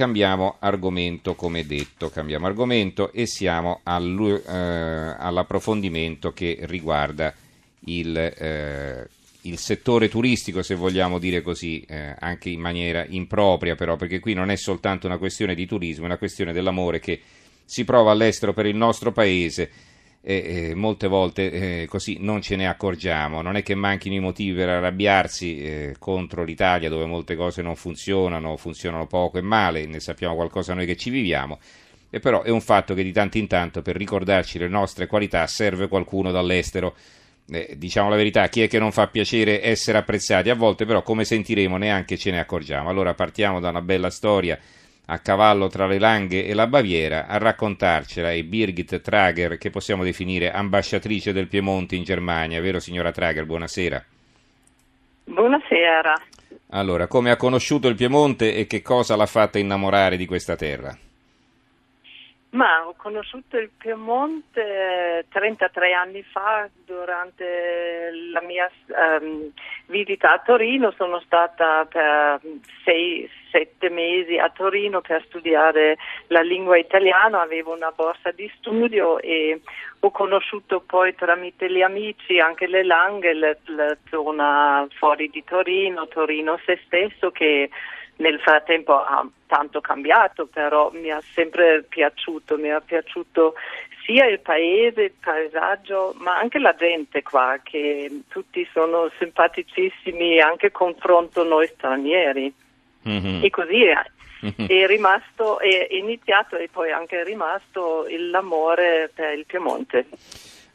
Cambiamo argomento, come detto, cambiamo argomento e siamo eh, all'approfondimento che riguarda il, eh, il, settore turistico, se vogliamo dire così, eh, anche in maniera impropria però, perché qui non è soltanto una questione di turismo, è una questione dell'amore che si prova all'estero per il nostro paese e, e molte volte eh, così non ce ne accorgiamo. Non è che manchino i motivi per arrabbiarsi eh, contro l'Italia dove molte cose non funzionano, funzionano poco e male, ne sappiamo qualcosa noi che ci viviamo. E però è un fatto che di tanto in tanto per ricordarci le nostre qualità serve qualcuno dall'estero. Eh, diciamo la verità, chi è che non fa piacere essere apprezzati? A volte però, come sentiremo, neanche ce ne accorgiamo. Allora partiamo da una bella storia a cavallo tra le Langhe e la Baviera, a raccontarcela è Birgit Trager, che possiamo definire ambasciatrice del Piemonte in Germania, vero signora Trager? Buonasera. Buonasera. Allora, come ha conosciuto il Piemonte e che cosa l'ha fatta innamorare di questa terra? Ma ho conosciuto il Piemonte 33 anni fa durante la mia um, visita a Torino, sono stata per 6-7 mesi a Torino per studiare la lingua italiana, avevo una borsa di studio e ho conosciuto poi tramite gli amici anche le Langhe, la, la zona fuori di Torino, Torino se stesso che nel frattempo ha tanto cambiato, però mi ha sempre piaciuto, mi è piaciuto sia il paese, il paesaggio, ma anche la gente qua, che tutti sono simpaticissimi anche confronto noi stranieri. Mm-hmm. E così è, mm-hmm. è rimasto, è iniziato e poi anche rimasto l'amore per il Piemonte.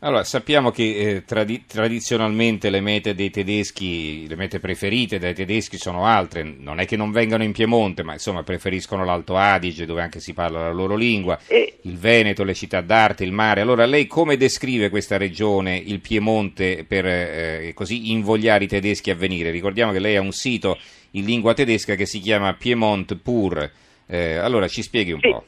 Allora, sappiamo che eh, tradi- tradizionalmente le mete dei tedeschi, le mete preferite dai tedeschi sono altre, non è che non vengano in Piemonte, ma insomma preferiscono l'Alto Adige dove anche si parla la loro lingua, e... il Veneto, le città d'arte, il mare. Allora, lei come descrive questa regione, il Piemonte, per eh, così invogliare i tedeschi a venire? Ricordiamo che lei ha un sito in lingua tedesca che si chiama Piemont Pur. Eh, allora, ci spieghi un sì. po'.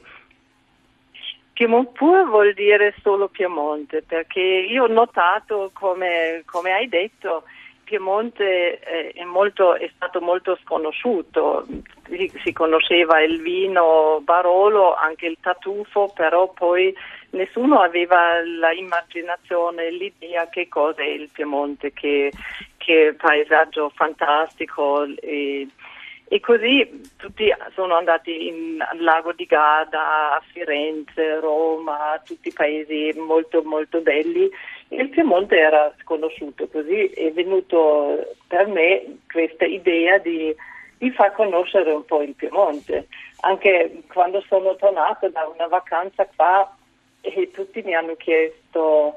Piemonte pur vuol dire solo Piemonte, perché io ho notato, come, come hai detto, Piemonte è, molto, è, stato molto sconosciuto, si conosceva il vino Barolo, anche il tartufo, però poi nessuno aveva l'immaginazione, l'idea che cosa è il Piemonte, che, che paesaggio fantastico. E, e così tutti sono andati in, al lago di Garda, a Firenze, Roma, tutti paesi molto molto belli il Piemonte era sconosciuto, così è venuto per me questa idea di, di far conoscere un po' il Piemonte. Anche quando sono tornata da una vacanza qua e tutti mi hanno chiesto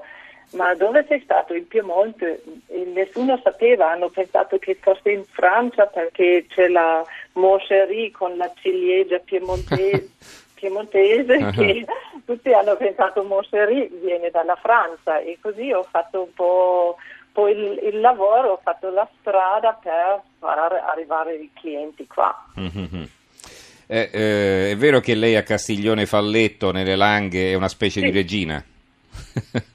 ma dove sei stato? In Piemonte? E nessuno sapeva, hanno pensato che fosse in Francia perché c'è la Moncherie con la ciliegia piemontese, piemontese uh-huh. che tutti hanno pensato Moncherie viene dalla Francia e così ho fatto un po' poi il, il, lavoro, ho fatto la strada per far arrivare i clienti qua. Mm-hmm. Eh, eh, è vero che lei a Castiglione Falletto, nelle Langhe, è una specie sì. di regina?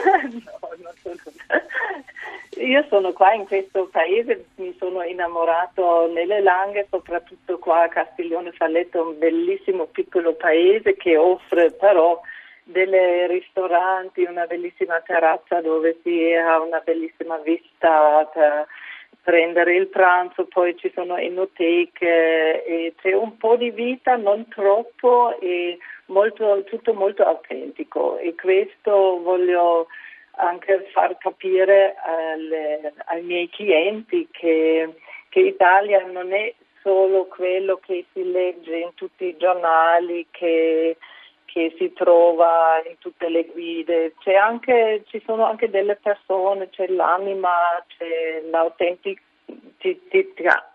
io sono qua in questo paese, mi sono innamorato nelle Langhe, soprattutto qua a Castiglione Falletto, un bellissimo piccolo paese che offre però delle ristoranti, una bellissima terrazza dove si ha una bellissima vista per prendere il pranzo, poi ci sono enoteche c'è un po' di vita, non troppo e molto, tutto molto autentico e questo voglio anche far capire alle, ai miei clienti che, che Italia non è solo quello che si legge in tutti i giornali, che, che si trova in tutte le guide, anche, ci sono anche delle persone, c'è l'anima, c'è l'autentica,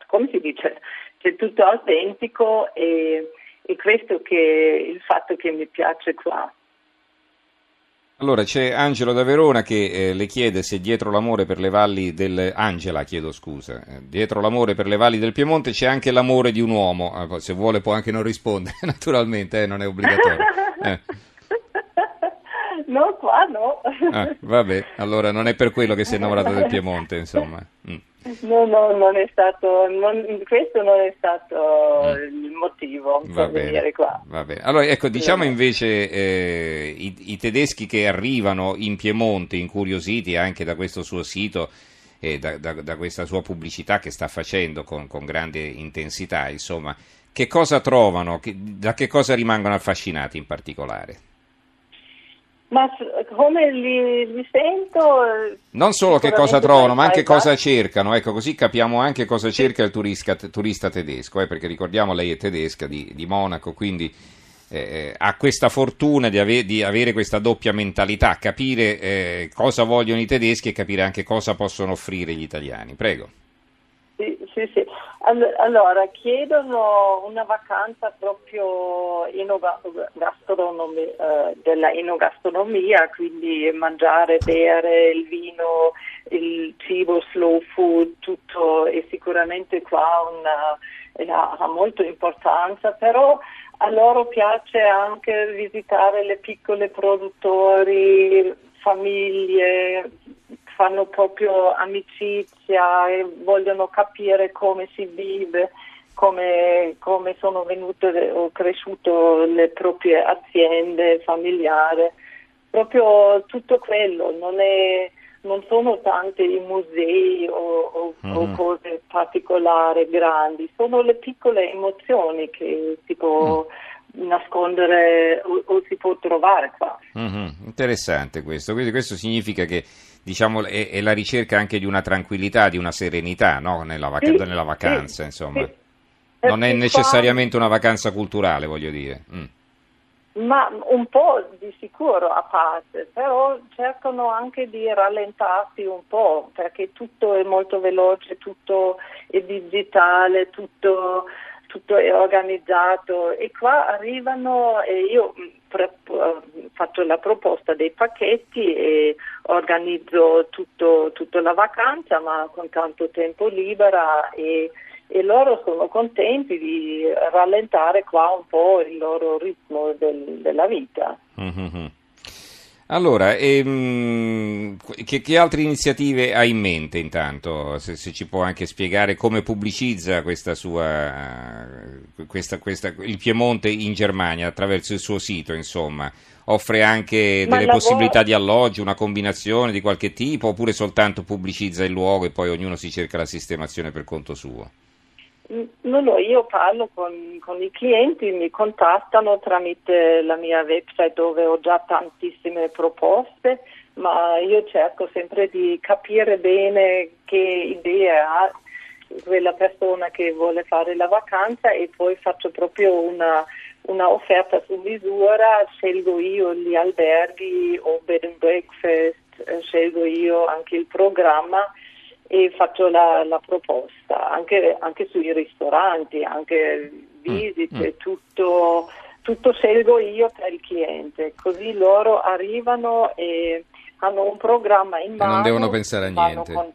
come si dice, c'è tutto autentico e, e questo che il fatto che mi piace qua. Allora c'è Angelo da Verona che eh, le chiede se dietro l'amore per le valli del Angela, chiedo scusa, eh, dietro l'amore per le valli del Piemonte c'è anche l'amore di un uomo, eh, se vuole può anche non rispondere, naturalmente, eh, non è obbligatorio. No, qua no. Ah, vabbè, allora non è per quello che sei innamorato del Piemonte, insomma. Mm. No, no, non è stato, non, questo non è stato mm. il motivo va per bene, venire qua. Va bene. Allora, ecco, diciamo invece eh, i, i, tedeschi che arrivano in Piemonte, incuriositi anche da questo suo sito e da, da, da questa sua pubblicità che sta facendo con, con grande intensità, insomma, che cosa trovano, che, da che cosa rimangono affascinati in particolare? Ma come li, li sento? Eh, non solo che cosa trovano, ma anche cosa cercano, ecco, così capiamo anche cosa cerca il turista, turista tedesco, eh, perché ricordiamo lei è tedesca di, di Monaco, quindi eh, eh, ha questa fortuna di, ave, di, avere questa doppia mentalità, capire eh, cosa vogliono i tedeschi e capire anche cosa possono offrire gli italiani. Prego. Sì, sì, sì. Allora, chiedono una vacanza proprio eh, della enogastronomia, quindi mangiare, bere, il vino, il cibo, slow food, tutto e sicuramente qua una, ha, molta importanza, però a loro piace anche visitare le piccole produttori, famiglie, fanno proprio amicizia e vogliono capire come si vive, come, come sono venute o cresciute le proprie aziende familiari. Proprio tutto quello, non, è, non sono tanti i musei o, o, mm-hmm. o, cose particolari, grandi, sono le piccole emozioni che si può... Mm nascondere o, o, si può trovare qua. Mm-hmm. Interessante questo, quindi questo significa che diciamo, è, è, la ricerca anche di una tranquillità, di una serenità no? nella, vac- sì, nella, vacanza, sì, insomma. Sì. Non è necessariamente una vacanza culturale, voglio dire. Mm. Ma un po' di sicuro a parte, però cercano anche di rallentarsi un po', perché tutto è molto veloce, tutto è digitale, tutto tutto è organizzato e qua arrivano e io mm, faccio la proposta dei pacchetti e organizzo tutto, tutta la vacanza ma con tanto tempo libera e, e, loro sono contenti di rallentare qua un po' il loro ritmo del, della vita. Mm-hmm. Allora, ehm, che, che, altre iniziative ha in mente intanto? Se, se, ci può anche spiegare come pubblicizza questa sua, questa, questa, il Piemonte in Germania attraverso il suo sito, insomma. Offre anche delle possibilità di alloggio, una combinazione di qualche tipo, oppure soltanto pubblicizza il luogo e poi ognuno si cerca la sistemazione per conto suo? No, no, io parlo con, con, i clienti, mi contattano tramite la mia website dove ho già tantissime proposte, ma io cerco sempre di capire bene che idee ha quella persona che vuole fare la vacanza e poi faccio proprio una, una offerta su misura, scelgo io gli alberghi o bed and breakfast, eh, scelgo io anche il programma e faccio la, la proposta anche, anche, sui ristoranti, anche visite, mm, mm. tutto, tutto scelgo io per il cliente, così loro arrivano e hanno un programma in mano. non devono pensare a niente. Con,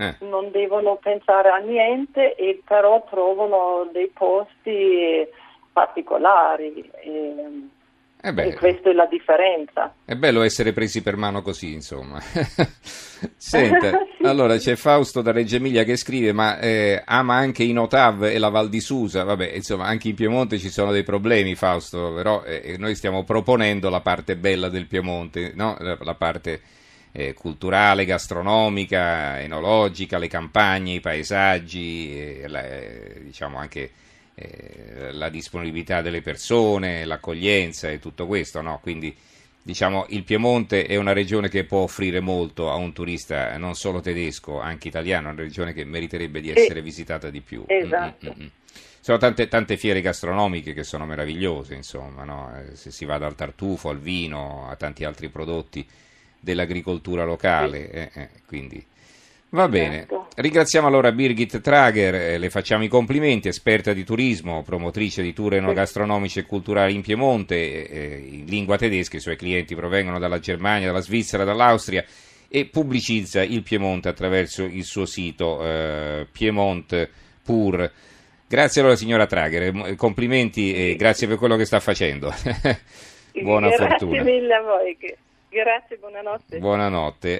eh. Non devono pensare a niente e però trovano dei posti particolari. E, eh beh, e questa è la differenza. È bello essere presi per mano così, insomma. Senta, allora c'è Fausto da Reggio Emilia che scrive, ma eh, ama anche i Notav e la Val di Susa. Vabbè, insomma, anche in Piemonte ci sono dei problemi, Fausto, però eh, noi stiamo proponendo la parte bella del Piemonte, no? la, parte eh, culturale, gastronomica, enologica, le campagne, i paesaggi, la, eh, diciamo anche eh, la disponibilità delle persone, l'accoglienza e tutto questo, no? Quindi diciamo il Piemonte è una regione che può offrire molto a un turista non solo tedesco, anche italiano, una regione che meriterebbe di essere visitata di più. Esatto. Mm-hmm. Sono tante, tante, fiere gastronomiche che sono meravigliose, insomma, no? Eh, se si va dal tartufo al vino a tanti altri prodotti dell'agricoltura locale, sì. eh, eh, quindi Va bene, certo. ringraziamo allora Birgit Trager, eh, le facciamo i complimenti, esperta di turismo, promotrice di tour enogastronomici e culturali in Piemonte, eh, in lingua tedesca, i suoi clienti provengono dalla Germania, dalla Svizzera, dall'Austria e pubblicizza il Piemonte attraverso il suo sito eh, Piemont Pur. Grazie allora signora Trager, eh, complimenti e grazie per quello che sta facendo. Buona grazie fortuna. Grazie mille a voi. Grazie, buonanotte. Buonanotte.